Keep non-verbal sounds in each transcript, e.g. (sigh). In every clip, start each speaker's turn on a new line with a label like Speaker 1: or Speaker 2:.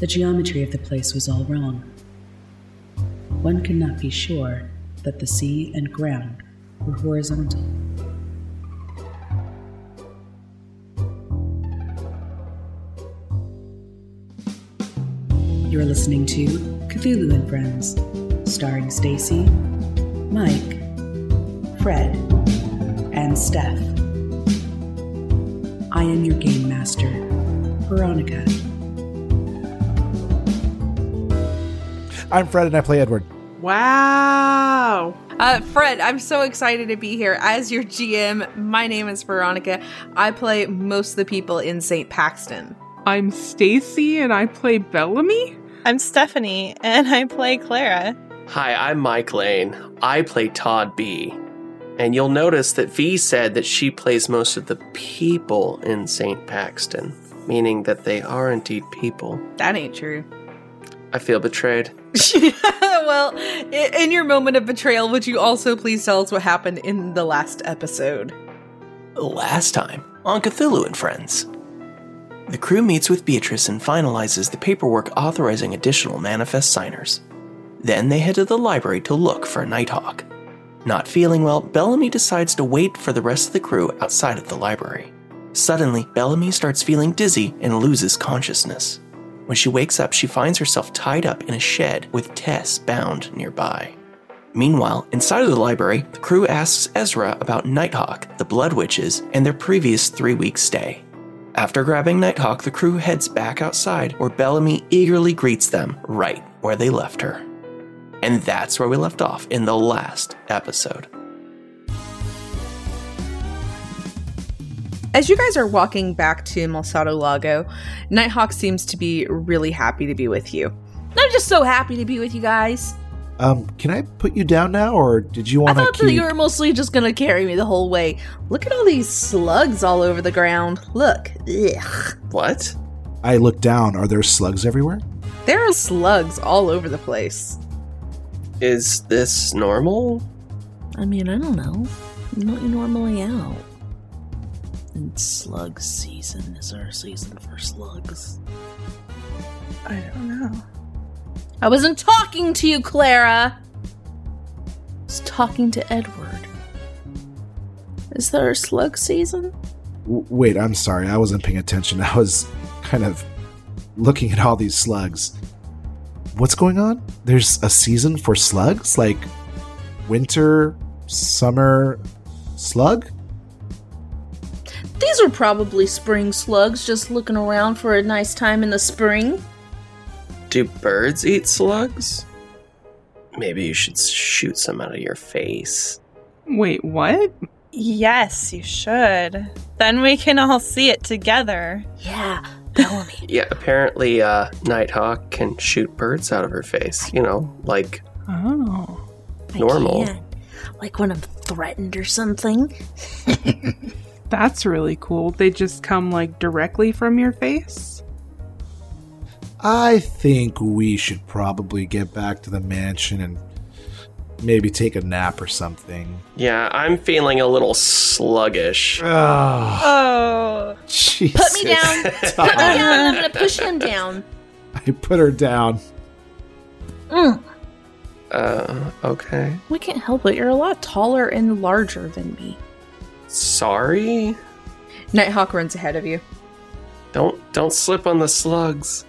Speaker 1: The geometry of the place was all wrong. One could not be sure that the sea and ground were horizontal. You're listening to Cthulhu and Friends, starring Stacy, Mike, Fred, and Steph. I am your game master, Veronica.
Speaker 2: I'm Fred and I play Edward.
Speaker 3: Wow. Uh, Fred, I'm so excited to be here as your GM. My name is Veronica. I play most of the people in St. Paxton.
Speaker 4: I'm Stacy and I play Bellamy.
Speaker 5: I'm Stephanie and I play Clara.
Speaker 6: Hi, I'm Mike Lane. I play Todd B. And you'll notice that V said that she plays most of the people in St. Paxton, meaning that they are indeed people.
Speaker 3: That ain't true.
Speaker 6: I feel betrayed. (laughs)
Speaker 3: well, in your moment of betrayal, would you also please tell us what happened in the last episode?
Speaker 7: Last time on Cthulhu and Friends. The crew meets with Beatrice and finalizes the paperwork authorizing additional manifest signers. Then they head to the library to look for a Nighthawk. Not feeling well, Bellamy decides to wait for the rest of the crew outside of the library. Suddenly, Bellamy starts feeling dizzy and loses consciousness. When she wakes up, she finds herself tied up in a shed with Tess bound nearby. Meanwhile, inside of the library, the crew asks Ezra about Nighthawk, the Blood Witches, and their previous three week stay. After grabbing Nighthawk, the crew heads back outside where Bellamy eagerly greets them right where they left her. And that's where we left off in the last episode.
Speaker 3: As you guys are walking back to Malsado Lago, Nighthawk seems to be really happy to be with you. I'm just so happy to be with you guys.
Speaker 2: Um, can I put you down now, or did you want to I
Speaker 3: thought
Speaker 2: keep?
Speaker 3: that you were mostly just gonna carry me the whole way. Look at all these slugs all over the ground. Look. Ugh.
Speaker 6: What?
Speaker 2: I look down. Are there slugs everywhere?
Speaker 3: There are slugs all over the place.
Speaker 6: Is this normal?
Speaker 8: I mean, I don't know. Not normally out. And slug season is our season for slugs.
Speaker 5: I don't know.
Speaker 8: I wasn't talking to you, Clara. I was talking to Edward. Is there a slug season?
Speaker 2: W- wait, I'm sorry. I wasn't paying attention. I was kind of looking at all these slugs. What's going on? There's a season for slugs, like winter, summer, slug.
Speaker 8: These are probably spring slugs just looking around for a nice time in the spring.
Speaker 6: Do birds eat slugs? Maybe you should shoot some out of your face.
Speaker 4: Wait, what?
Speaker 5: Yes, you should. Then we can all see it together.
Speaker 8: Yeah, Bellamy. (laughs)
Speaker 6: Yeah, apparently, uh, Nighthawk can shoot birds out of her face. You know, like
Speaker 4: Oh.
Speaker 8: I
Speaker 6: Normal.
Speaker 8: can. Like when I'm threatened or something. (laughs)
Speaker 4: That's really cool. They just come like directly from your face?
Speaker 2: I think we should probably get back to the mansion and maybe take a nap or something.
Speaker 6: Yeah, I'm feeling a little sluggish.
Speaker 2: Oh,
Speaker 5: Oh,
Speaker 2: Jesus.
Speaker 8: Put me down. (laughs) Put me down. I'm gonna push him (laughs) down.
Speaker 2: I put her down.
Speaker 8: Mm.
Speaker 6: Uh, okay.
Speaker 8: We can't help it. You're a lot taller and larger than me.
Speaker 6: Sorry.
Speaker 3: Nighthawk runs ahead of you.
Speaker 6: Don't don't slip on the slugs.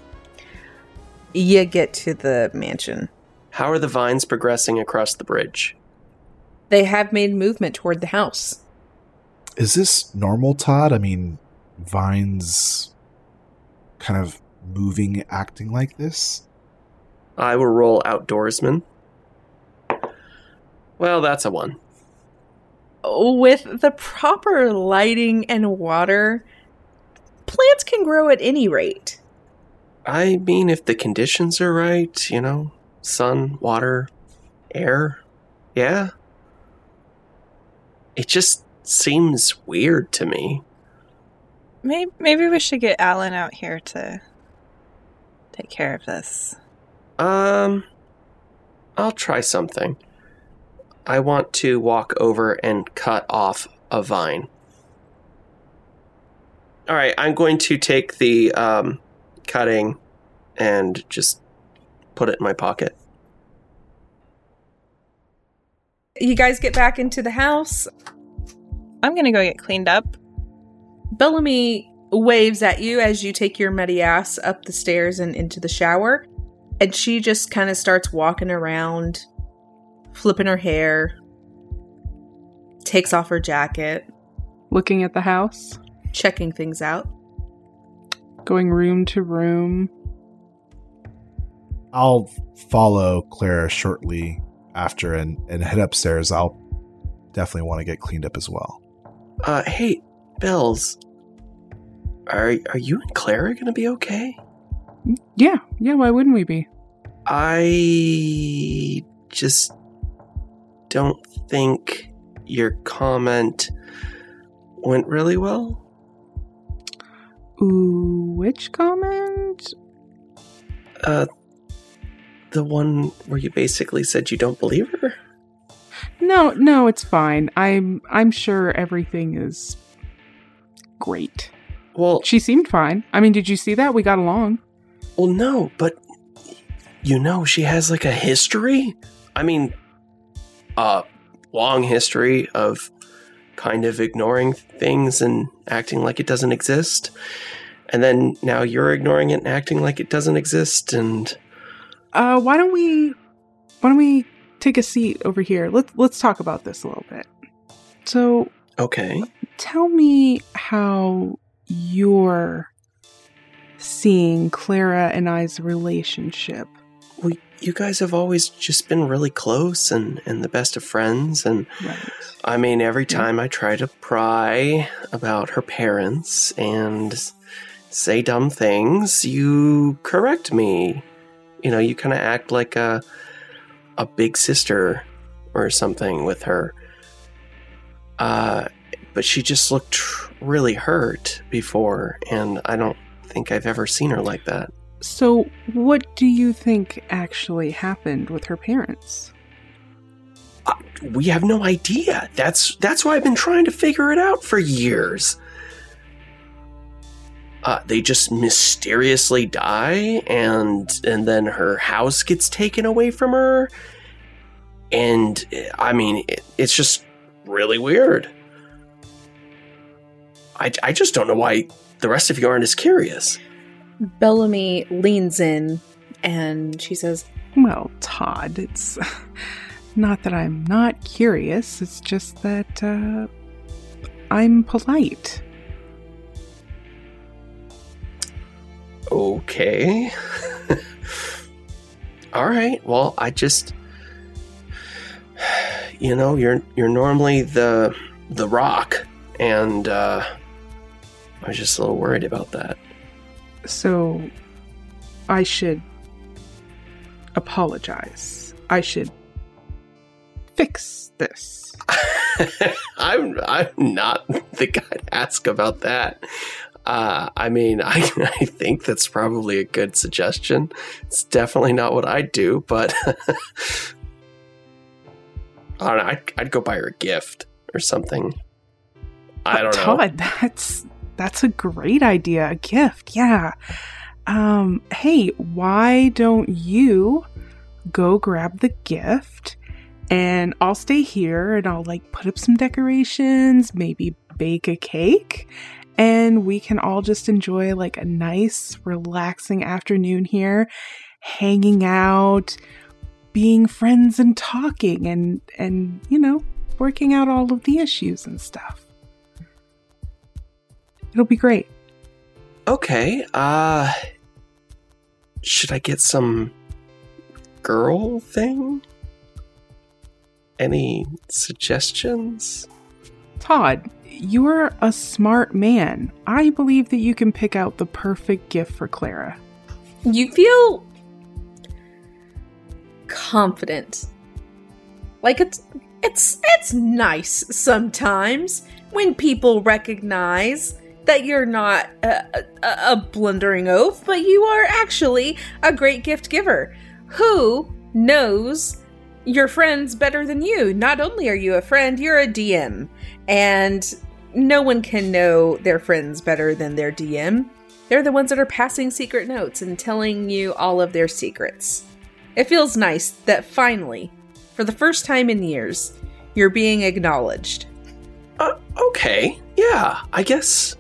Speaker 3: You get to the mansion.
Speaker 6: How are the vines progressing across the bridge?
Speaker 3: They have made movement toward the house.
Speaker 2: Is this normal, Todd? I mean, Vine's kind of moving, acting like this?
Speaker 6: I will roll outdoorsman. Well, that's a one.
Speaker 3: With the proper lighting and water, plants can grow at any rate.
Speaker 6: I mean, if the conditions are right, you know, sun, water, air, yeah. It just seems weird to me.
Speaker 5: maybe, maybe we should get Alan out here to take care of this.
Speaker 6: Um, I'll try something. I want to walk over and cut off a vine. All right, I'm going to take the um, cutting and just put it in my pocket.
Speaker 3: You guys get back into the house.
Speaker 5: I'm gonna go get cleaned up.
Speaker 3: Bellamy waves at you as you take your muddy ass up the stairs and into the shower. And she just kind of starts walking around, flipping her hair, takes off her jacket,
Speaker 4: Looking at the house,
Speaker 3: checking things out.
Speaker 4: going room to room.
Speaker 2: I'll follow Clara shortly after and, and head upstairs. I'll definitely want to get cleaned up as well.
Speaker 6: Uh, hey, Bells. Are are you and Clara gonna be okay?
Speaker 4: Yeah, yeah, why wouldn't we be?
Speaker 6: I just don't think your comment went really well.
Speaker 4: Ooh, which comment?
Speaker 6: Uh, the one where you basically said you don't believe her.
Speaker 4: No, no, it's fine. I'm I'm sure everything is great.
Speaker 6: Well,
Speaker 4: She seemed fine. I mean, did you see that? We got along.
Speaker 6: well, no, but you know she has like a history. I mean, a long history of kind of ignoring things and acting like it doesn't exist. And then now you're ignoring it and acting like it doesn't exist. And
Speaker 4: Uh, why don't we why don't we take a seat over here? Let's let's talk about this a little bit. So,
Speaker 6: okay,
Speaker 4: tell me how you're seeing Clara and I's relationship.
Speaker 6: You guys have always just been really close and and the best of friends. And
Speaker 4: Right.
Speaker 6: I mean, every
Speaker 4: Yeah.
Speaker 6: time I try to pry about her parents and say dumb things, you correct me. You know, you kind of act like a a big sister or something with her. Uh, but she just looked really hurt before, and I don't think I've ever seen her like that.
Speaker 4: So, what do you think actually happened with her parents?
Speaker 6: we have no idea. That's that's why I've been trying to figure it out for years. Uh, they just mysteriously die, and and then her house gets taken away from her, and I mean, it, it's just really weird. I I just don't know why the rest of you aren't as curious.
Speaker 3: Bellamy leans in and she says,
Speaker 4: Well, Todd, it's (laughs) not that I'm not curious, it's just that uh, I'm polite.
Speaker 6: Okay. (laughs) All right. Well, I just (sighs) you know, you're you're normally the the rock and uh I was just a little worried about that.
Speaker 4: So I should apologize. I should fix this. (laughs)
Speaker 6: I'm I'm not the guy to ask about that. Uh, I mean, (laughs) I I think that's probably a good suggestion. It's definitely not what I'd do, but (laughs) I don't know. I'd, I'd go buy her a gift or something. I don't know.
Speaker 4: Todd, that's that's a great idea. A gift, yeah. Um, hey, why don't you go grab the gift and I'll stay here and I'll like put up some decorations, maybe bake a cake, and we can all just enjoy like a nice, relaxing afternoon here, hanging out, being friends and talking and and you know, working out all of the issues and stuff. It'll be great.
Speaker 6: Okay. Uh should I get some girl thing? Any suggestions?
Speaker 4: Todd, you're a smart man. I believe that you can pick out the perfect gift for Clara.
Speaker 3: You feel confident. Like it's it's it's nice sometimes when people recognize that you're not a, a, a blundering oaf, but you are actually a great gift giver who knows your friends better than you. Not only are you a friend, you're a DM, and no one can know their friends better than their DM. They're the ones that are passing secret notes and telling you all of their secrets. It feels nice that finally, for the first time in years, you're being acknowledged.
Speaker 6: Uh, okay. Yeah, I guess.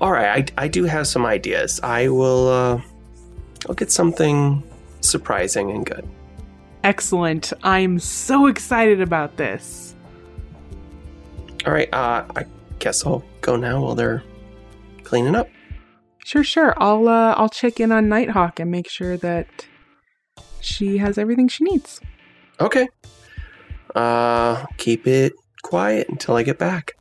Speaker 6: All right, I, I do have some ideas. I will, uh, I'll get something surprising and good.
Speaker 4: Excellent. I'm so excited about this.
Speaker 6: All right, uh, I guess I'll go now while they're cleaning up.
Speaker 4: Sure, sure. I'll uh, I'll check in on Nighthawk and make sure that she has everything she needs.
Speaker 6: Okay. Uh, keep it quiet until I get back.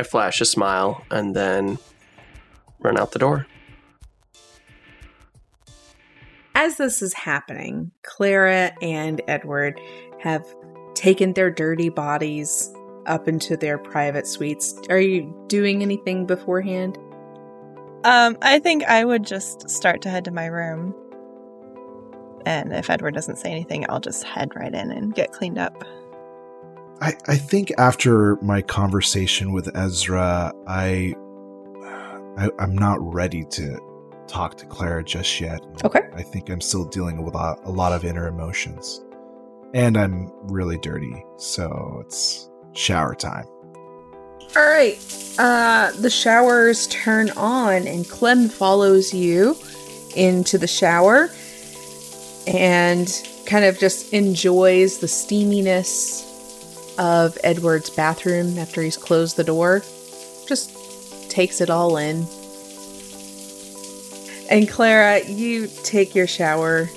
Speaker 4: Yep.
Speaker 6: I flash a smile and then run out the door.
Speaker 3: As this is happening, Clara and Edward have taken their dirty bodies up into their private suites. Are you doing anything beforehand?
Speaker 5: Um, I think I would just start to head to my room. And if Edward doesn't say anything, I'll just head right in and get cleaned up.
Speaker 2: I, I think after my conversation with Ezra, I, I I'm not ready to talk to Clara just yet.
Speaker 3: Okay.
Speaker 2: I think I'm still dealing with a lot, a lot of inner emotions, and I'm really dirty, so it's shower time.
Speaker 3: All right. Uh, the showers turn on, and Clem follows you into the shower and kind of just enjoys the steaminess of Edward's bathroom after he's closed the door. Just takes it all in. And Clara, you take your shower.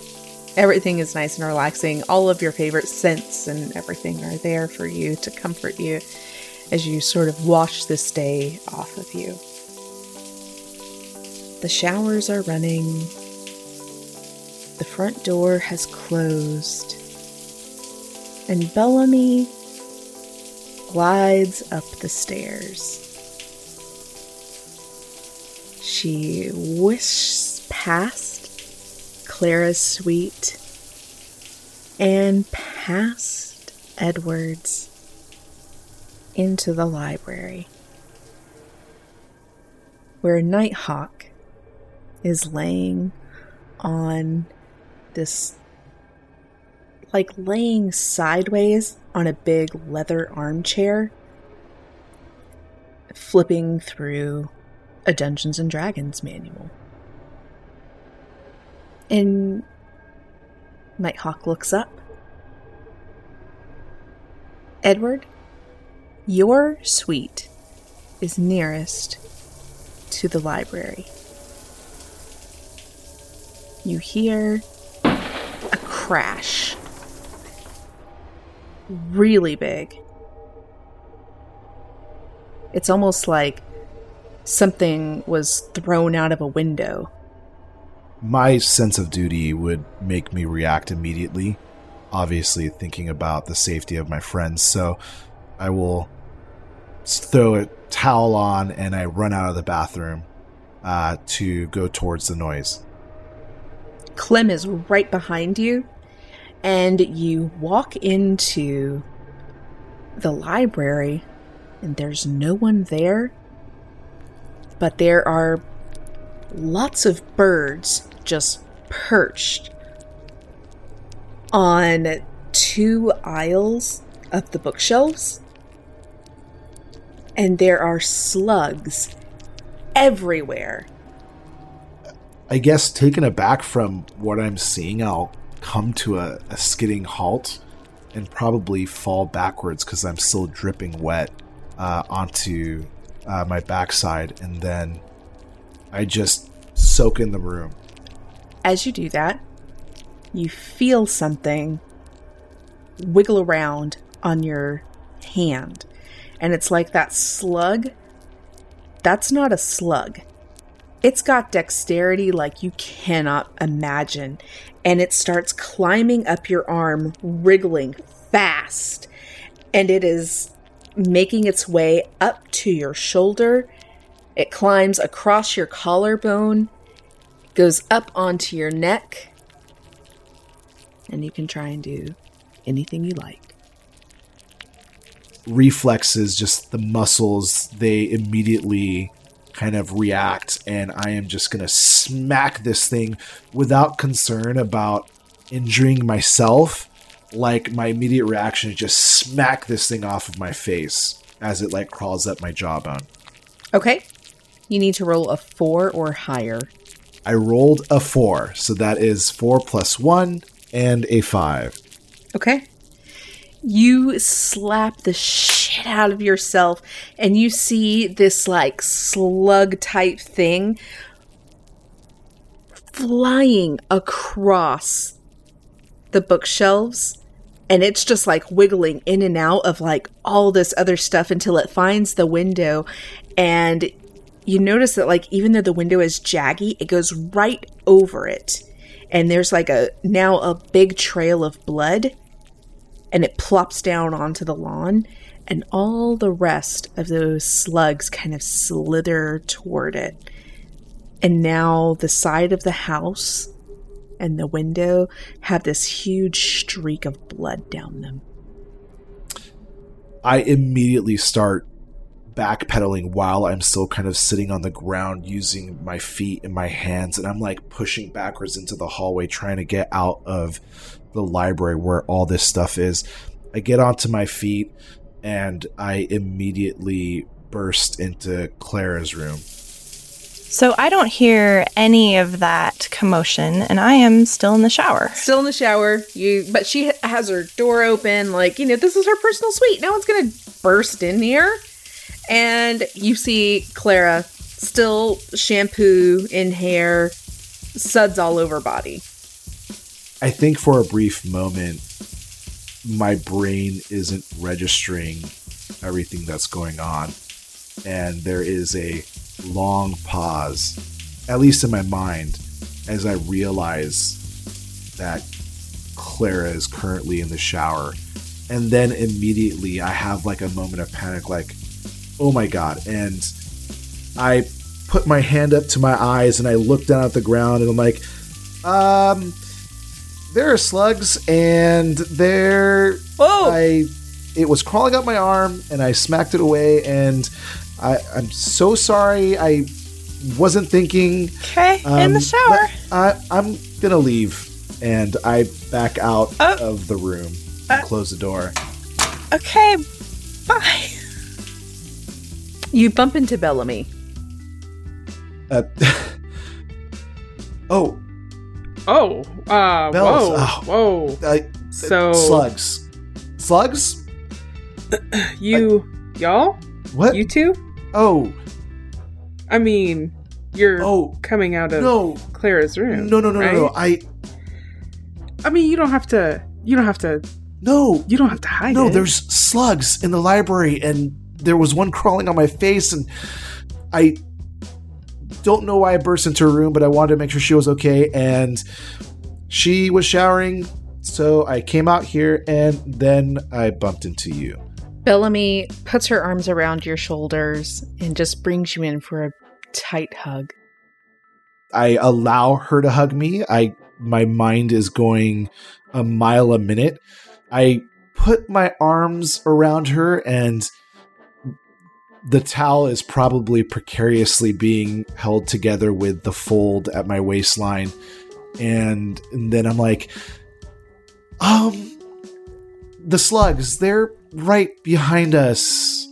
Speaker 3: Everything is nice and relaxing. All of your favorite scents and everything are there for you to comfort you as you sort of wash this day off of you. The showers are running. The front door has closed. And Bellamy glides up the stairs. She whisks past Clara's suite and past Edward's into the library, where Nighthawk is laying on this, like laying sideways on a big leather armchair, flipping through a Dungeons and Dragons manual. And Nighthawk looks up. Edward, your suite is nearest to the library. You hear a crash. Really big. It's almost like something was thrown out of a window.
Speaker 2: My sense of duty would make me react immediately, obviously thinking about the safety of my friends. So I will throw a towel on and I run out of the bathroom uh, to go towards the noise.
Speaker 3: Clem is right behind you, and you walk into the library, and there's no one there, but there are lots of birds just perched on two aisles of the bookshelves. And there are slugs everywhere.
Speaker 2: I guess taken aback from what I'm seeing, I'll come to a, a skidding halt and probably fall backwards because I'm still dripping wet uh, onto uh, my backside, and then I just soak in the room.
Speaker 3: As you do that, you feel something wiggle around on your hand. And it's like that slug. That's not a slug. It's got dexterity like you cannot imagine. And it starts climbing up your arm, wriggling fast. And it is making its way up to your shoulder. It climbs across your collarbone, goes up onto your neck, and you can try and do anything you like.
Speaker 2: reflexes, just the muscles, they immediately kind of react, and I am just gonna smack this thing without concern about injuring myself. Like my immediate reaction is just smack this thing off of my face as it like crawls up my jawbone.
Speaker 3: Okay. You need to roll a four or higher.
Speaker 2: I rolled a four, so that is four plus one and a five.
Speaker 3: Okay. You slap the shit out of yourself and you see this like slug type thing flying across the bookshelves and it's just like wiggling in and out of like all this other stuff until it finds the window. And you notice that like even though the window is jaggy it goes right over it. And there's like a now a big trail of blood and it plops down onto the lawn and all the rest of those slugs kind of slither toward it. And now the side of the house and the window have this huge streak of blood down them.
Speaker 2: I immediately start backpedaling while I'm still kind of sitting on the ground using my feet and my hands, and I'm like pushing backwards into the hallway trying to get out of the library where all this stuff is. I get onto my feet and I immediately burst into Clara's room.
Speaker 5: So I don't hear any of that commotion, and I am still in the shower.
Speaker 3: still in the shower you but she has her door open like you know this is her personal suite no one's gonna burst in here and you see clara still shampoo in hair suds all over body
Speaker 2: I think for a brief moment, my brain isn't registering everything that's going on. And there is a long pause, at least in my mind, as I realize that Clara is currently in the shower. And then immediately I have like a moment of panic, like, oh my God. And I put my hand up to my eyes and I look down at the ground and I'm like, um, there are slugs and there
Speaker 3: Whoa!
Speaker 2: I it was crawling up my arm and I smacked it away and I, I'm so sorry I wasn't thinking
Speaker 5: Okay, in
Speaker 2: um,
Speaker 5: the shower.
Speaker 2: I, I'm gonna leave and I back out
Speaker 5: Oh.
Speaker 2: of the room and close the door.
Speaker 5: Okay, bye.
Speaker 3: you bump into bellamy
Speaker 2: Uh, (laughs) oh,
Speaker 4: Oh, uh,
Speaker 2: Bells,
Speaker 4: whoa,
Speaker 2: oh.
Speaker 4: whoa. So
Speaker 2: slugs, slugs. (clears throat)
Speaker 4: you, y'all,
Speaker 2: What?
Speaker 4: you two.
Speaker 2: oh,
Speaker 4: I mean, you're
Speaker 2: oh,
Speaker 4: coming out of
Speaker 2: no,
Speaker 4: Clara's room.
Speaker 2: no, no, no, no, no. I
Speaker 4: I mean, you don't have to. You don't have to.
Speaker 2: no.
Speaker 4: You don't have to hide
Speaker 2: No,
Speaker 4: it.
Speaker 2: there's slugs in the library, and there was one crawling on my face, and I don't know why I burst into her room, but I wanted to make sure she was okay, and she was showering, so I came out here, and then I bumped into you.
Speaker 3: bellamy puts her arms around your shoulders and just brings you in for a tight hug
Speaker 2: I allow her to hug me. I my mind is going a mile a minute. I put my arms around her and the towel is probably precariously being held together with the fold at my waistline and, and then I'm like um the slugs they're right behind us.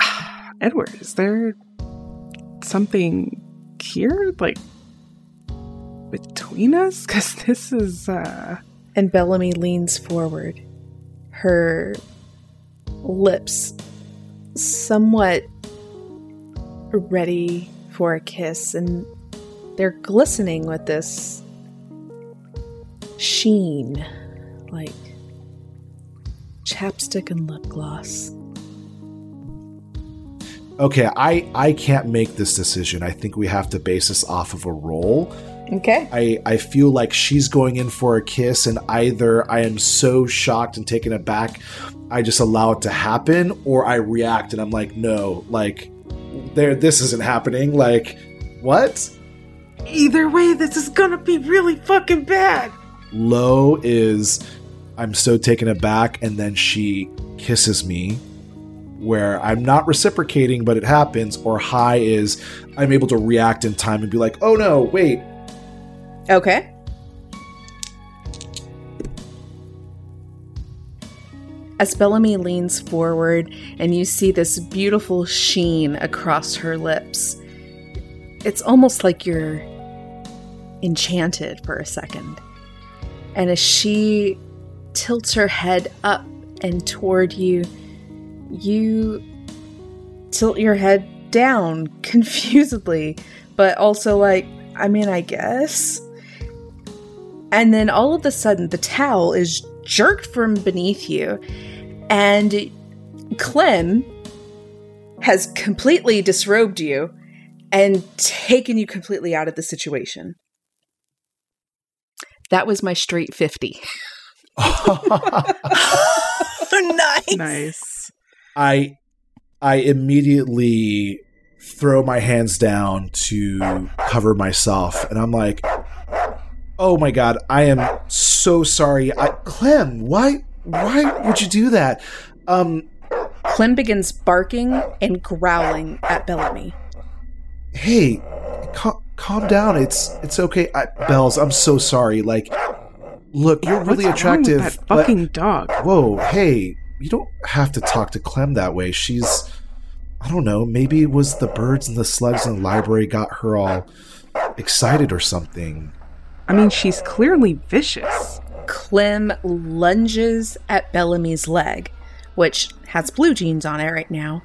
Speaker 2: (sighs)
Speaker 4: Edward, is there something here, like between us? Because this is. uh
Speaker 3: And Bellamy leans forward, her lips somewhat ready for a kiss, and they're glistening with this sheen like chapstick and lip gloss.
Speaker 2: Okay, I I can't make this decision. I think we have to base this off of a roll.
Speaker 3: Okay.
Speaker 2: I I feel like she's going in for a kiss, and either I am so shocked and taken aback, I just allow it to happen, or I react and I'm like, no, like, there, this isn't happening. Like, what?
Speaker 4: Either way, this is gonna be really fucking bad.
Speaker 2: Low is I'm so taken aback, and then she kisses me, where I'm not reciprocating, but it happens, or high is I'm able to react in time and be like, oh no, wait.
Speaker 3: Okay. As Bellamy leans forward and you see this beautiful sheen across her lips, it's almost like you're enchanted for a second. And as she tilts her head up and toward you, you tilt your head down (laughs) confusedly, but also like, I mean, I guess. And then all of a sudden, the towel is jerked from beneath you, and Clem has completely disrobed you and taken you completely out of the situation. That was my straight 50. (laughs) (laughs)
Speaker 5: nice.
Speaker 4: Nice.
Speaker 2: I I immediately throw my hands down to cover myself and I'm like Oh my god, I am so sorry. I Clem, why why would you do that? Um
Speaker 3: Clem begins barking and growling at Bellamy.
Speaker 2: hey, cal- calm down. It's it's okay. I, Bells, I'm so sorry. Like look, you're really
Speaker 4: What's
Speaker 2: attractive.
Speaker 4: Wrong with that
Speaker 2: but-
Speaker 4: fucking dog.
Speaker 2: Whoa, hey, you don't have to talk to Clem that way. She's I don't know, maybe it was the birds and the slugs in the library got her all excited or something.
Speaker 4: I mean, she's clearly vicious.
Speaker 3: Clem lunges at Bellamy's leg, which has blue jeans on it right now,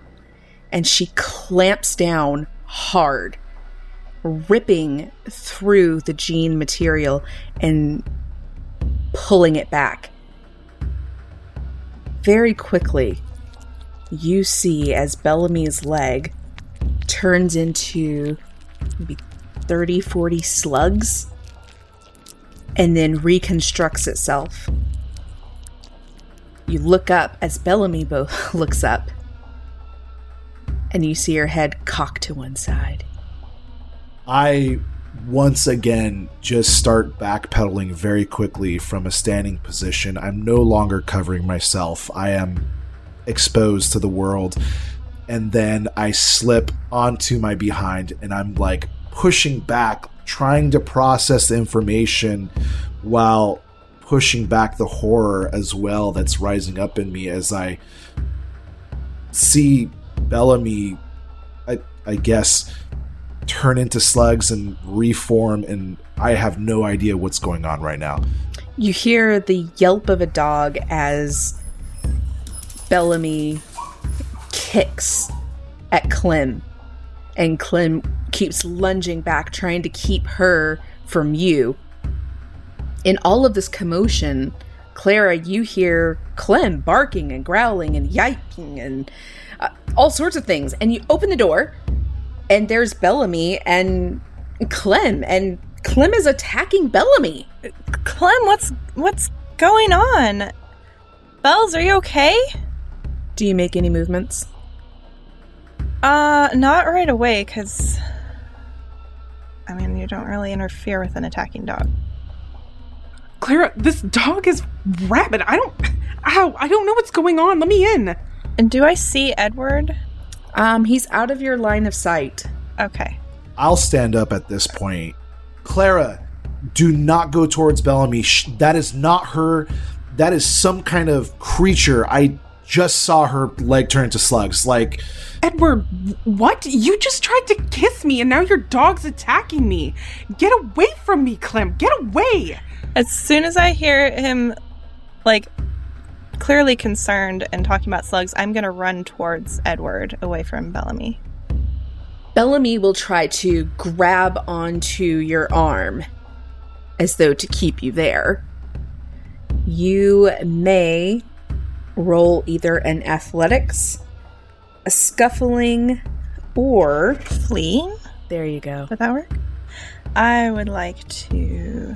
Speaker 3: and she clamps down hard, ripping through the jean material and pulling it back. Very quickly, you see as Bellamy's leg turns into maybe 30, 40 slugs and then reconstructs itself. You look up as Bellamy bo- (laughs) looks up, and you see her head cocked to one side.
Speaker 2: I once again just start backpedaling very quickly from a standing position. I'm no longer covering myself. I am exposed to the world. And then I slip onto my behind and I'm like pushing back, trying to process the information while pushing back the horror as well that's rising up in me as I see Bellamy, I, I guess, turn into slugs and reform, and I have no idea what's going on right now.
Speaker 3: You hear the yelp of a dog as Bellamy kicks at Clem, and Clem keeps lunging back, trying to keep her from you. In all of this commotion, Clara, you hear Clem barking and growling and yiping and uh, all sorts of things. And you open the door, and there's Bellamy and Clem, and Clem is attacking Bellamy.
Speaker 5: Clem, what's what's going on? Bells, are you okay?
Speaker 3: Do you make any movements?
Speaker 5: Uh, not right away, because. I mean, you don't really interfere with an attacking dog.
Speaker 4: Clara, this dog is rabid. I don't. Ow! I don't know what's going on. Let me in.
Speaker 5: And do I see Edward?
Speaker 3: Um, he's out of your line of sight.
Speaker 5: Okay.
Speaker 2: I'll stand up at this point. Clara, do not go towards Bellamy. That is not her. That is some kind of creature. I just saw her leg turn into slugs. Like,
Speaker 4: Edward, what? You just tried to kiss me and now your dog's attacking me. Get away from me, Clem. Get away.
Speaker 5: As soon as I hear him, like, clearly concerned and talking about slugs, I'm gonna run towards Edward away from Bellamy.
Speaker 3: Bellamy will try to grab onto your arm as though to keep you there. You may roll either an athletics, a scuffling, or
Speaker 5: Fleeing?
Speaker 3: there you go.
Speaker 5: Would that work? I would like to.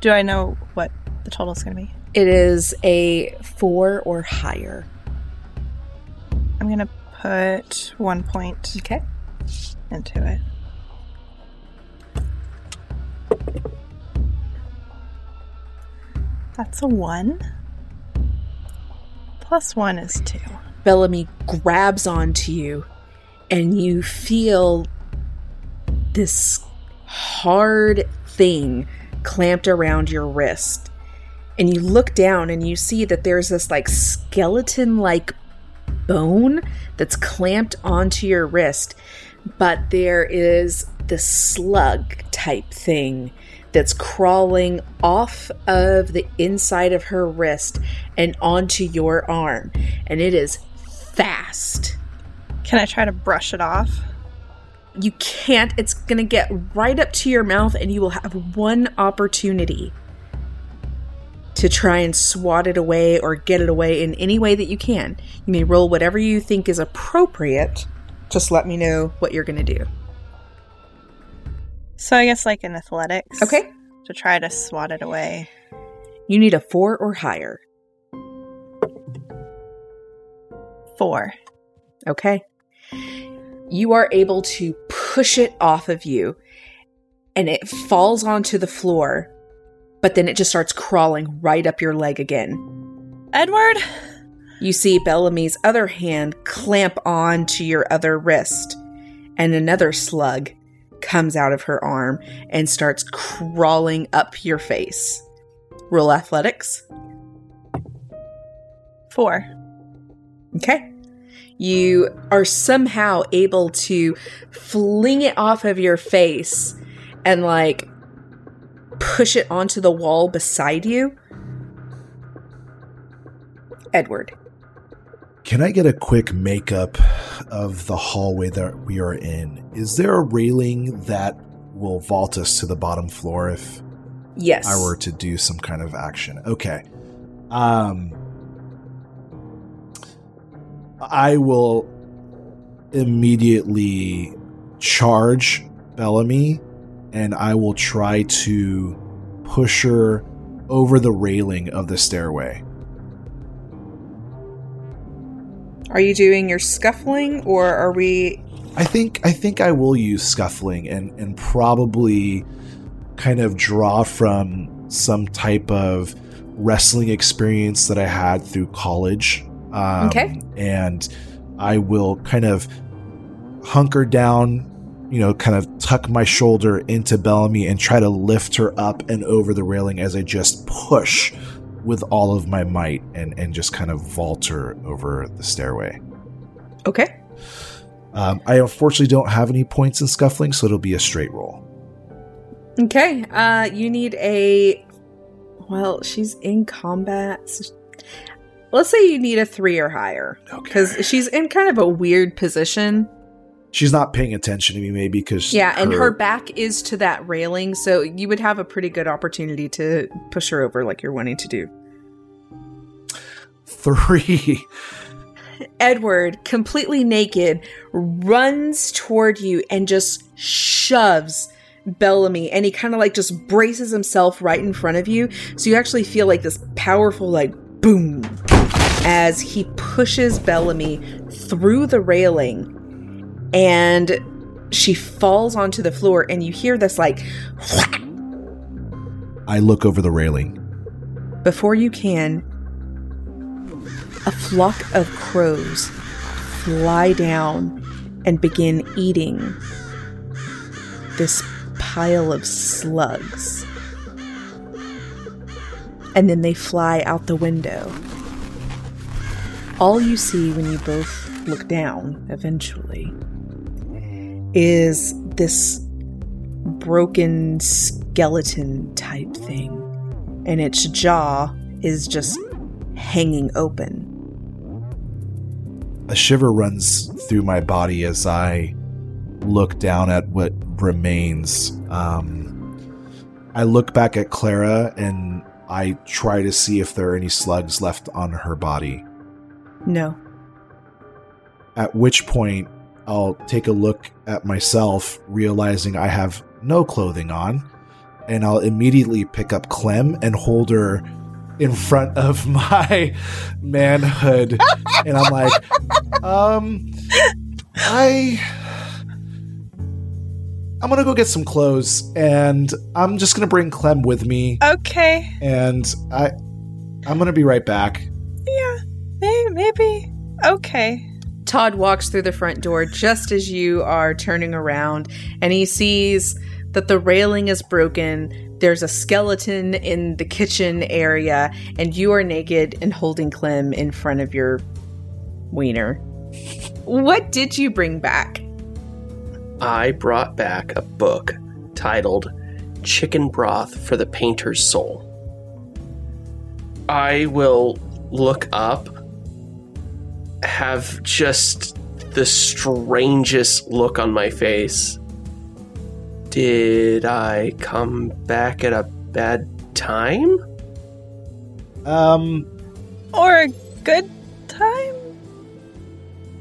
Speaker 5: Do I know what the total is gonna be?
Speaker 3: It is a four or higher.
Speaker 5: I'm gonna put one point
Speaker 3: Okay.
Speaker 5: into it. That's a one. Plus one is two.
Speaker 3: Bellamy grabs onto you, and you feel this hard thing clamped around your wrist. And you look down and you see that there's this like skeleton like bone that's clamped onto your wrist, but there is this slug type thing that's crawling off of the inside of her wrist and onto your arm. And it is fast.
Speaker 5: Can I try to brush it off?
Speaker 3: You can't. It's going to get right up to your mouth, and you will have one opportunity to try and swat it away or get it away in any way that you can. You may roll whatever you think is appropriate. Just let me know what you're going to do.
Speaker 5: So I guess like in athletics.
Speaker 3: Okay.
Speaker 5: To try to swat it away.
Speaker 3: You need a four or higher.
Speaker 5: Four.
Speaker 3: Okay. You are able to push it off of you and it falls onto the floor, but then it just starts crawling right up your leg again.
Speaker 5: Edward?
Speaker 3: You see Bellamy's other hand clamp on to your other wrist, and another slug comes out of her arm and starts crawling up your face. Roll athletics.
Speaker 5: Four.
Speaker 3: Okay. You are somehow able to fling it off of your face and like push it onto the wall beside you. Edward.
Speaker 2: Can I get a quick makeup of the hallway that we are in? Is there a railing that will vault us to the bottom floor if
Speaker 3: Yes.
Speaker 2: I were to do some kind of action? Okay. Um I will immediately charge Bellamy and I will try to push her over the railing of the stairway.
Speaker 3: Are you doing your scuffling or are we
Speaker 2: I think I think I will use scuffling and and probably kind of draw from some type of wrestling experience that I had through college. Um,
Speaker 3: Okay.
Speaker 2: And I will kind of hunker down, you know, kind of tuck my shoulder into Bellamy and try to lift her up and over the railing as I just push with all of my might and and just kind of vaulter over the stairway.
Speaker 3: Okay.
Speaker 2: Um, I unfortunately don't have any points in scuffling, so it'll be a straight roll.
Speaker 3: Okay. Uh you need a well, she's in combat. so- Let's say you need a 3 or higher cuz she's in kind of a weird position.
Speaker 2: She's not paying attention to me, maybe because
Speaker 3: Yeah, and her back is to that railing, so you would have a pretty good opportunity to push her over like you're wanting to do. (laughs)
Speaker 2: three.
Speaker 3: Edward, completely naked, runs toward you and just shoves Bellamy and he kind of like just braces himself right in front of you. So you actually feel like this powerful, like, boom as he pushes Bellamy through the railing and she falls onto the floor and you hear this like
Speaker 2: I look over the railing.
Speaker 3: Before you can, a flock of crows fly down and begin eating this pile of slugs. And then they fly out the window. All you see when you both look down eventually is this broken skeleton type thing and its jaw is just hanging open.
Speaker 2: A shiver runs through my body as I look down at what remains. Um, I look back at Clara and I try to see if there are any slugs left on her body.
Speaker 3: No.
Speaker 2: At which point, I'll take a look at myself, realizing I have no clothing on, and I'll immediately pick up Clem and hold her in front (laughs) of my manhood. and I'm like, um, I. I'm gonna go get some clothes, and I'm just gonna bring Clem with me,
Speaker 5: Okay.
Speaker 2: and I, I'm gonna be right back.
Speaker 5: Yeah. Maybe. maybe. Okay.
Speaker 3: Todd walks through the front door just as you are turning around, and he sees that the railing is broken. There's a skeleton in the kitchen area, and you are naked and holding Clem in front of your wiener. What did you bring back?
Speaker 6: I brought back a book titled Chicken Broth for the Painter's Soul. I will look up, have just the strangest look on my face. Did I come back at a bad time?
Speaker 2: Um,
Speaker 5: Or a good time?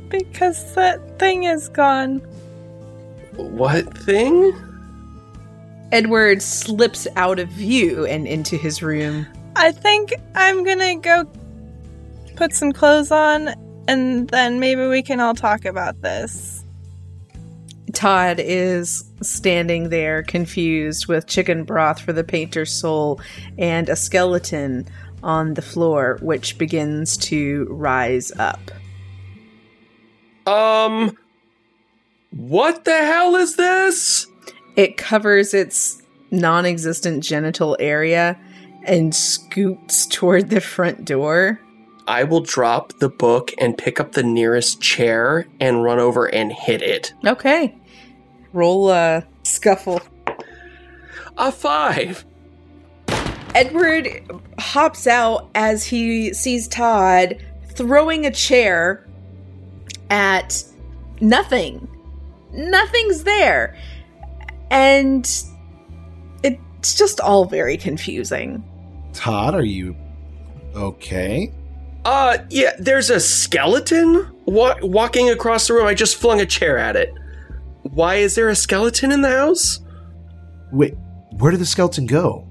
Speaker 5: Because that thing is gone.
Speaker 6: What thing?
Speaker 3: Edward slips out of view and into his room.
Speaker 5: I think I'm gonna go put some clothes on and then maybe we can all talk about this.
Speaker 3: Todd is standing there confused with chicken broth for the painter's soul and a skeleton on the floor, which begins to rise up.
Speaker 6: Um, what the hell is this?
Speaker 3: It covers its non existent genital area and scoots toward the front door.
Speaker 6: I will drop the book and pick up the nearest chair and run over and hit it.
Speaker 3: Okay. Roll a scuffle.
Speaker 6: A five.
Speaker 3: Edward hops out as he sees Todd throwing a chair at nothing. Nothing's there. And it's just all very confusing.
Speaker 2: Todd, are you okay?
Speaker 6: Uh, yeah, there's a skeleton wa- walking across the room. I just flung a chair at it. Why is there a skeleton in the house?
Speaker 2: Wait, where did the skeleton go?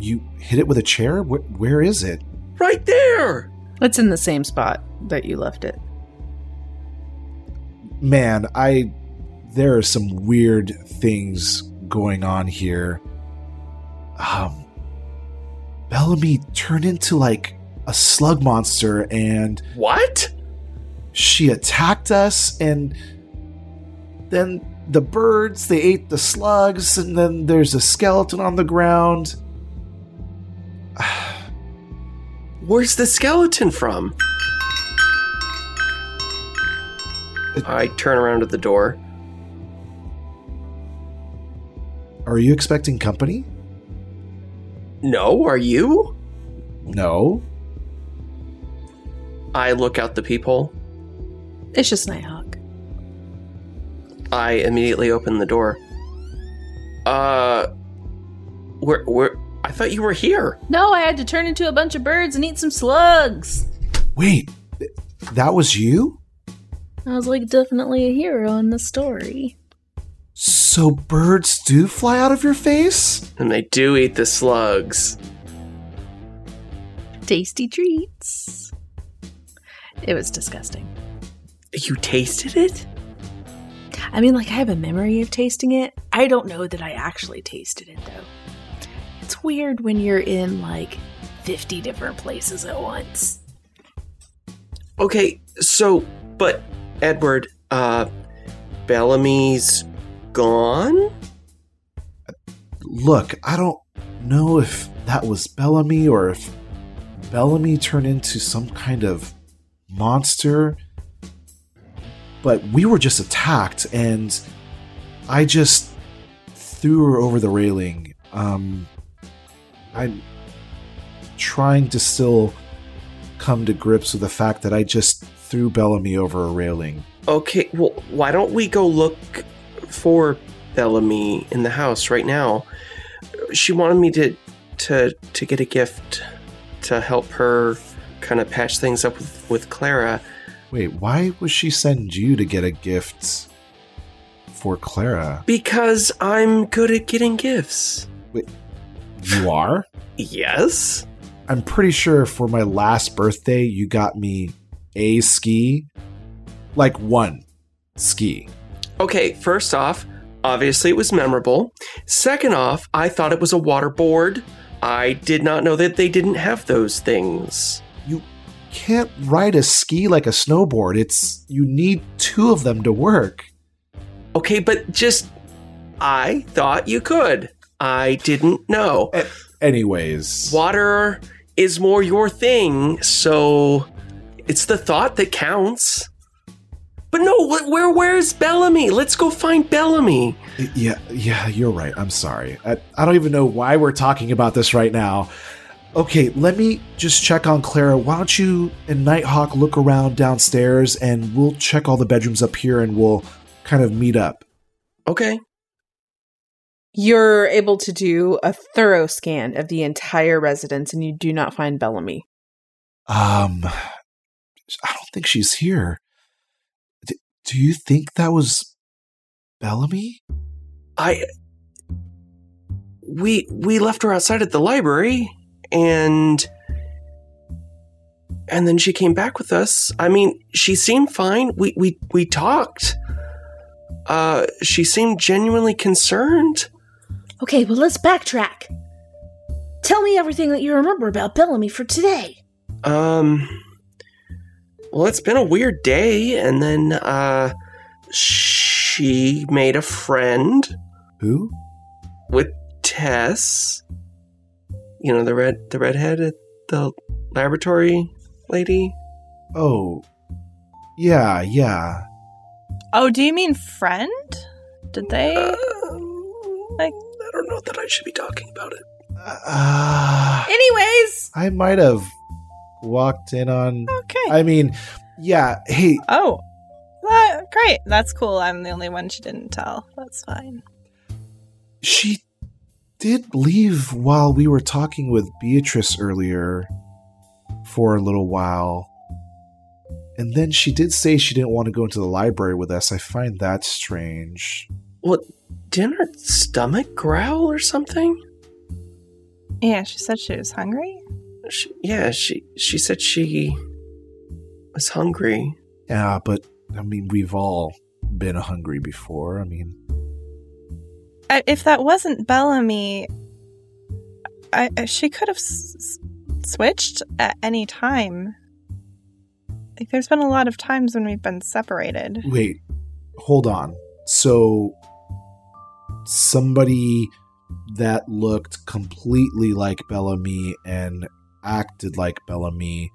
Speaker 2: You hit it with a chair? Wh- where is it?
Speaker 6: Right there.
Speaker 3: It's in the same spot that you left it.
Speaker 2: Man, I. There are some weird things going on here. Um. Bellamy turned into like a slug monster and
Speaker 6: What?
Speaker 2: she attacked us and then the birds they ate the slugs and then there's a skeleton on the ground (sighs)
Speaker 6: Where's the skeleton from? I turn around to the door.
Speaker 2: are you expecting company
Speaker 6: No, are you?
Speaker 2: no
Speaker 6: I look out the peephole.
Speaker 3: It's just Nighthawk.
Speaker 6: I immediately open the door. Uh, where, where? I thought you were here.
Speaker 8: No, I had to turn into a bunch of birds and eat some slugs.
Speaker 2: wait that was you
Speaker 8: I was like definitely a hero in the story.
Speaker 2: so birds do fly out of your face
Speaker 6: And they do eat the slugs.
Speaker 8: Tasty treats. It was disgusting.
Speaker 6: You tasted it?
Speaker 8: I mean, like, I have a memory of tasting it. I don't know that I actually tasted it, though. It's weird when you're in, like, 50 different places at once.
Speaker 6: Okay, so, but Edward, uh, Bellamy's gone?
Speaker 2: look i don't know if that was bellamy or if bellamy turned into some kind of monster. But we were just attacked and i just threw her over the railing. Um i'm trying to still come to grips with the fact that i just threw bellamy over a railing.
Speaker 6: Okay, well, why don't we go look for Bellamy in the house right now? She wanted me to to to get a gift to help her kind of patch things up with, with Clara.
Speaker 2: wait why would she send you to get a gift for clara
Speaker 6: Because I'm good at getting gifts.
Speaker 2: you are
Speaker 6: Yes?
Speaker 2: I'm pretty sure for my last birthday, you got me a ski. Like one ski.
Speaker 6: Okay, first off, obviously it was memorable. Second off, I thought it was a water board. I did not know that they didn't have those things.
Speaker 2: Can't ride a ski like a snowboard. It's you need two of them to work.
Speaker 6: Okay, but just I thought you could. I didn't know.
Speaker 2: Anyways,
Speaker 6: Water is more your thing, so it's the thought that counts. But no, where where's Bellamy? Let's go find Bellamy.
Speaker 2: Yeah, yeah, you're right. I'm sorry. I, I don't even know why we're talking about this right now. Okay, let me just check on Clara. Why don't you and Nighthawk look around downstairs and we'll check all the bedrooms up here and we'll kind of meet up.
Speaker 6: Okay.
Speaker 3: You're able to do a thorough scan of the entire residence and you do not find Bellamy.
Speaker 2: Um, I don't think she's here. D- do you think that was Bellamy?
Speaker 6: I we we left her outside at the library and and then she came back with us. I mean, she seemed fine. We we we talked. Uh she seemed genuinely concerned.
Speaker 8: Okay, well, let's backtrack. Tell me everything that you remember about Bellamy for today.
Speaker 6: Um well, it's been a weird day and then uh she made a friend
Speaker 2: Who?
Speaker 6: with Tess. You know, the red the redhead at the laboratory lady.
Speaker 2: Oh, yeah, yeah.
Speaker 5: Oh, do you mean friend? Did they?
Speaker 6: like I don't know that I should be talking about it.
Speaker 2: Uh,
Speaker 3: Anyways,
Speaker 2: I might have walked in on.
Speaker 5: Okay.
Speaker 2: I mean, yeah. Hey,
Speaker 5: oh, uh, great. That's cool. I'm the only one she didn't tell. That's fine.
Speaker 2: she did leave while we were talking with Beatrice earlier for a little while. And then she did say she didn't want to go into the library with us. I find that strange.
Speaker 6: What didn't her stomach growl or something?
Speaker 5: Yeah, she said she was hungry.
Speaker 6: She, yeah, she she said she was hungry.
Speaker 2: Yeah, but I mean, we've all been hungry before. I mean,
Speaker 5: I, if that wasn't Bellamy, I, she could have s- switched at any time. Like, there's been a lot of times when we've been separated.
Speaker 2: wait, hold on. So, somebody that looked completely like Bellamy and acted like Bellamy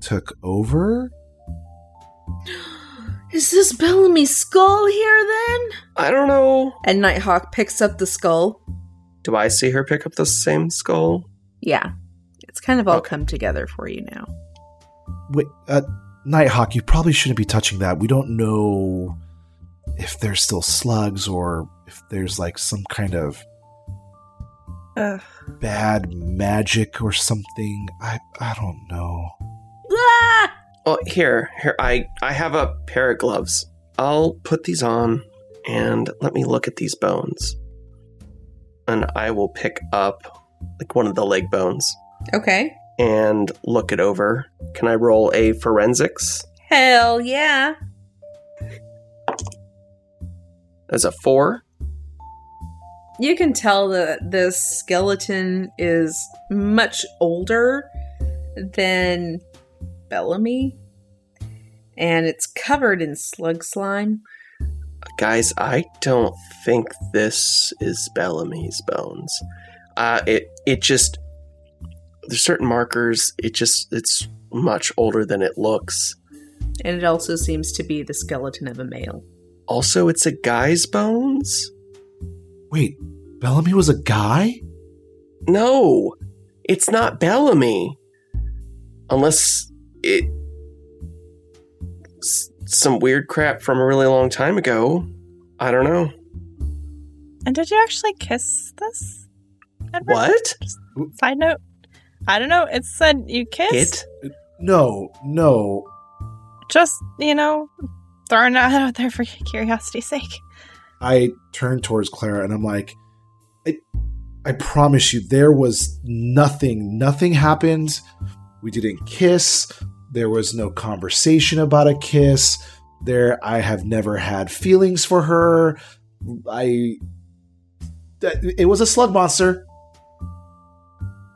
Speaker 2: took over? (gasps) (gasps) (gasps)
Speaker 8: Is this Bellamy's skull here then?
Speaker 6: I don't know.
Speaker 3: and Nighthawk picks up the skull.
Speaker 6: Do I see her pick up the same skull?
Speaker 3: Yeah. It's kind of all
Speaker 6: Okay.
Speaker 3: come together for you now.
Speaker 2: Wait, uh, Nighthawk, you probably shouldn't be touching that. We don't know if there's still slugs or if there's like some kind of
Speaker 5: Ugh.
Speaker 2: bad magic or something. I I don't know.
Speaker 8: Ah!
Speaker 6: Well, here, here. I I have a pair of gloves. I'll put these on and let me look at these bones. And I will pick up like one of the leg bones
Speaker 3: Okay.
Speaker 6: and look it over. Can I roll a forensics?
Speaker 3: Hell yeah.
Speaker 6: As a four.
Speaker 3: You can tell that this skeleton is much older than Bellamy. And it's covered in slug slime.
Speaker 6: Guys, I don't think this is Bellamy's bones. Uh, it it just there's certain markers. It just it's much older than it looks.
Speaker 3: And it also seems to be the skeleton of a male.
Speaker 6: Also, it's a guy's bones.
Speaker 2: Wait, Bellamy was a guy?
Speaker 6: No, it's not Bellamy. Unless it some weird crap from a really long time ago. I don't know.
Speaker 5: And did you actually kiss this? Edward?
Speaker 6: What?
Speaker 5: Side note. I don't know. It said you kissed.
Speaker 6: It?
Speaker 2: No, no.
Speaker 5: Just, you know, throwing that out there for curiosity's sake.
Speaker 2: I turn towards Clara and I'm like, I, I promise you, there was nothing. Nothing happened. We didn't kiss. There was no conversation about a kiss. There, I have never had feelings for her. I. It was a slug monster.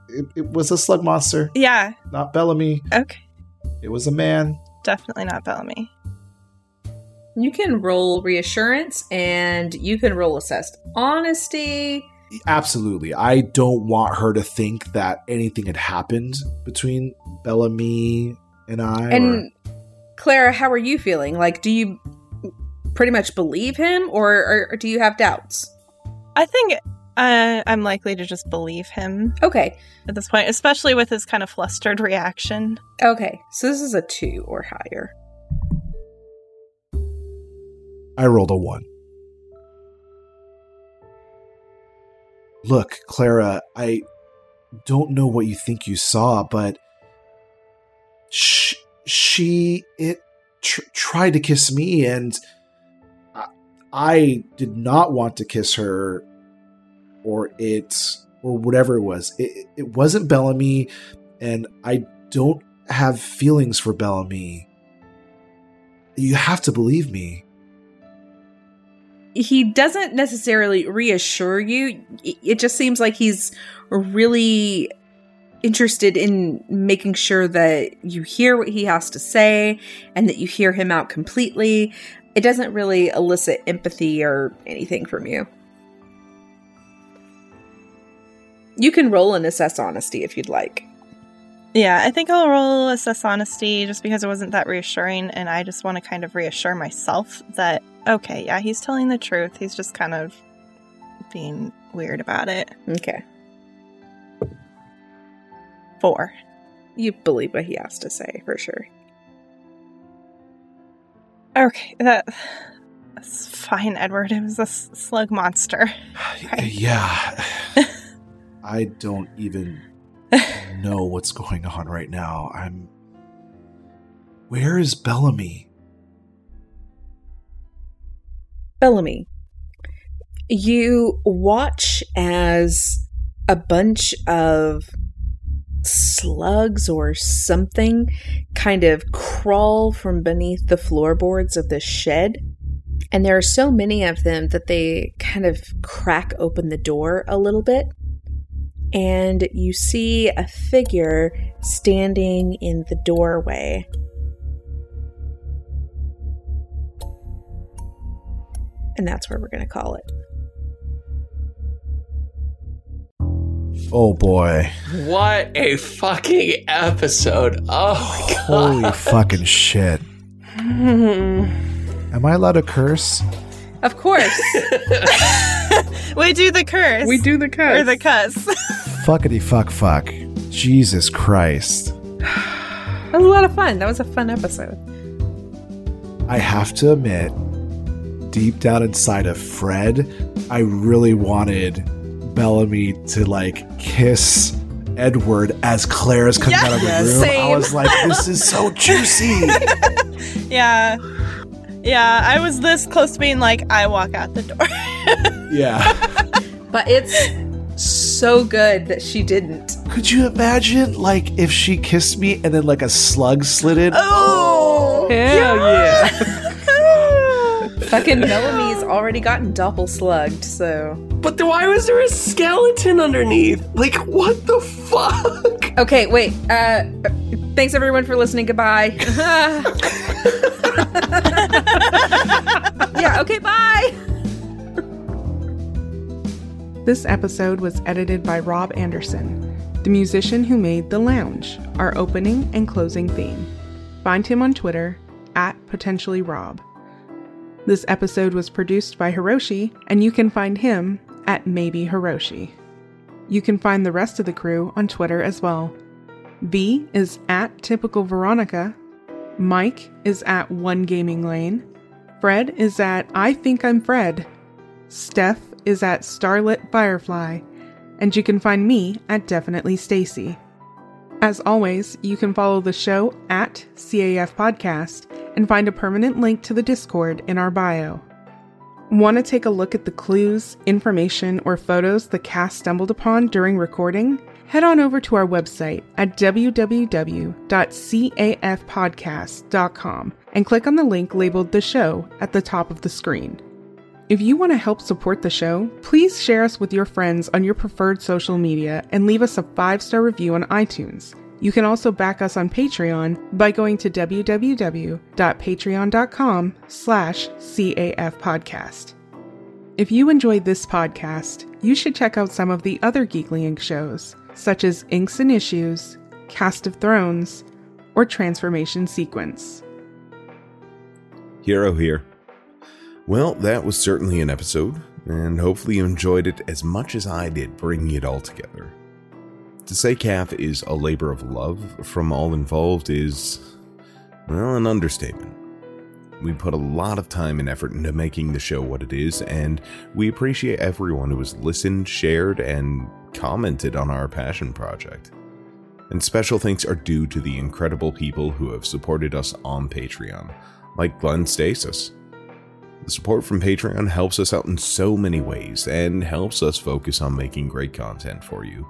Speaker 2: it, it was a slug monster,
Speaker 5: Yeah.
Speaker 2: not Bellamy.
Speaker 5: Okay.
Speaker 2: It was a man.
Speaker 5: Definitely not Bellamy.
Speaker 3: You can roll reassurance and you can roll assessed honesty.
Speaker 2: Absolutely. I don't want her to think that anything had happened between Bellamy and I. or-
Speaker 3: Clara, how are you feeling? Like, do you pretty much believe him or, or, or do you have doubts?
Speaker 5: I think uh, I'm likely to just believe him
Speaker 3: Okay.
Speaker 5: at this point, especially with his kind of flustered reaction.
Speaker 3: Okay. So this is a two or higher.
Speaker 2: I rolled a one. Look, Clara, I don't know what you think you saw, but sh- she it tr- tried to kiss me, and I, I did not want to kiss her, or it, or whatever it was. It, it wasn't Bellamy, and I don't have feelings for Bellamy. You have to believe me.
Speaker 3: he doesn't necessarily reassure you. It just seems like he's really interested in making sure that you hear what he has to say and that you hear him out completely. It doesn't really elicit empathy or anything from you. You can roll and assess honesty if you'd like.
Speaker 5: Yeah, I think I'll roll assess honesty just because it wasn't that reassuring, and I just want to kind of reassure myself that okay, yeah, he's telling the truth. He's just kind of being weird about it.
Speaker 3: Okay.
Speaker 5: Four.
Speaker 3: You believe what he has to say for sure.
Speaker 5: Okay, that that's fine, Edward. It was a slug monster. (sighs) Right.
Speaker 2: Yeah. (laughs) I don't even know what's going on right now. I'm. Where is Bellamy?
Speaker 3: Bellamy, you watch as a bunch of slugs or something kind of crawl from beneath the floorboards of the shed. And there are so many of them that they kind of crack open the door a little bit. And you see a figure standing in the doorway. And that's where we're going to call it.
Speaker 2: Oh boy.
Speaker 6: What a fucking episode. Oh my
Speaker 2: Holy fucking shit. Hmm. Am I allowed to curse?
Speaker 3: Of course. (laughs)
Speaker 5: we do the curse.
Speaker 4: We do the curse.
Speaker 5: Or the cuss.
Speaker 2: Fuckity fuck fuck. (sighs) Jesus Christ.
Speaker 3: That was a lot of fun. That was a fun episode.
Speaker 2: I have to admit, deep down inside of Fred, I really wanted Bellamy to like kiss Edward as Claire's coming out of the
Speaker 5: Yes,
Speaker 2: room. I was like, this is so (laughs) juicy.
Speaker 5: yeah. Yeah, I was this close to being like, I walk out the door. (laughs)
Speaker 2: yeah.
Speaker 3: But it's so good that she didn't.
Speaker 2: Could you imagine, like, if she kissed me and then like a slug slid in?
Speaker 5: oh!
Speaker 4: Hell yeah.
Speaker 3: Fucking Bellamy's already gotten doppel slugged, so.
Speaker 6: But then why was there a skeleton underneath? Like, what the fuck? (laughs)
Speaker 3: Okay, wait. Uh, thanks everyone for listening. Goodbye. (laughs) yeah, okay, bye.
Speaker 4: This episode was edited by Rob Anderson, the musician who made The Lounge, our opening and closing theme. Find him on Twitter at potentially Rob. This episode was produced by Hiroshi, and you can find him at maybe Hiroshi. You can find the rest of the crew on Twitter as well. V is at typical Veronica. Mike is at one gaming lane. Fred is at I think I'm Fred. Steph is at Starlit Firefly, and you can find me at Definitely Stacy. As always, you can follow the show at CAF Podcast and find a permanent link to the Discord in our bio. Want to take a look at the clues, information, or photos the cast stumbled upon during recording? Head on over to our website at www.cafpodcast.com and click on the link labeled The Show at the top of the screen. If you want to help support the show, please share us with your friends on your preferred social media and leave us a five star review on iTunes. You can also back us on Patreon by going to www.patreon.com slash CAF podcast. If you enjoyed this podcast, you should check out some of the other Geekly Inc. shows, such as Inks and Issues, Cast of Thrones, or Transformation Sequence.
Speaker 9: Hero here. Well, that was certainly an episode, and hopefully you enjoyed it as much as I did bringing it all together. To say CAF is a labor of love from all involved is, well, an understatement. We put a lot of time and effort into making the show what it is, and we appreciate everyone who has listened, shared, and commented on our passion project. And special thanks are due to the incredible people who have supported us on Patreon, like Glenn Stasis. The support from Patreon helps us out in so many ways and helps us focus on making great content for you.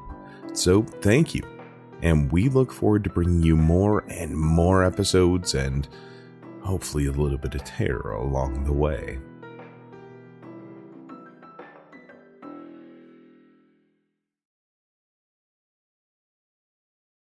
Speaker 9: So, thank you. And we look forward to bringing you more and more episodes and hopefully a little bit of terror along the way.